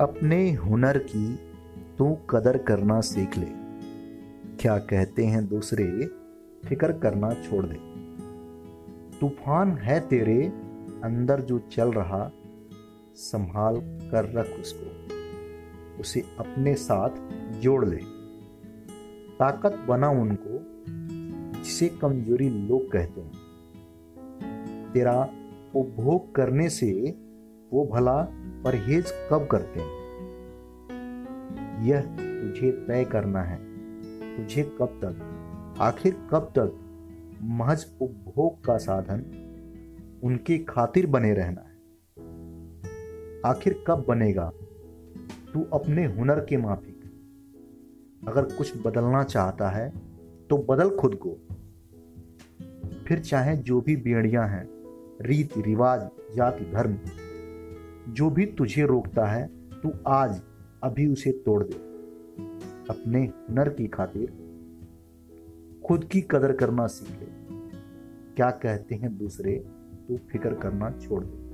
अपने हुनर की तू कदर करना सीख ले। क्या कहते हैं दूसरे, फ़िक्र करना छोड़ दे। तूफ़ान है तेरे, अंदर जो चल रहा, संभाल कर रख उसको। उसे अपने साथ जोड़ ले। ताकत बना उनको, जिसे कमज़ोरी लोग कहते हैं। तेरा उपभोग करने से वो भला परहेज कब करते हैं? यह तुझे तय करना है। तुझे कब तक, आखिर कब तक महज उपभोग का साधन उनकी खातिर बने रहना है? आखिर कब बनेगा? तू अपने हुनर के माफिक। अगर कुछ बदलना चाहता है तो बदल खुद को। फिर चाहे जो भी बेड़ियाँ हैं रीति रिवाज जाति धर्म जो भी तुझे रोकता है, तू आज अभी उसे तोड़ दे। अपने हुनर की खातिर खुद की कदर करना सीख ले। क्या कहते हैं दूसरे? तू फ़िक्र करना छोड़ दे।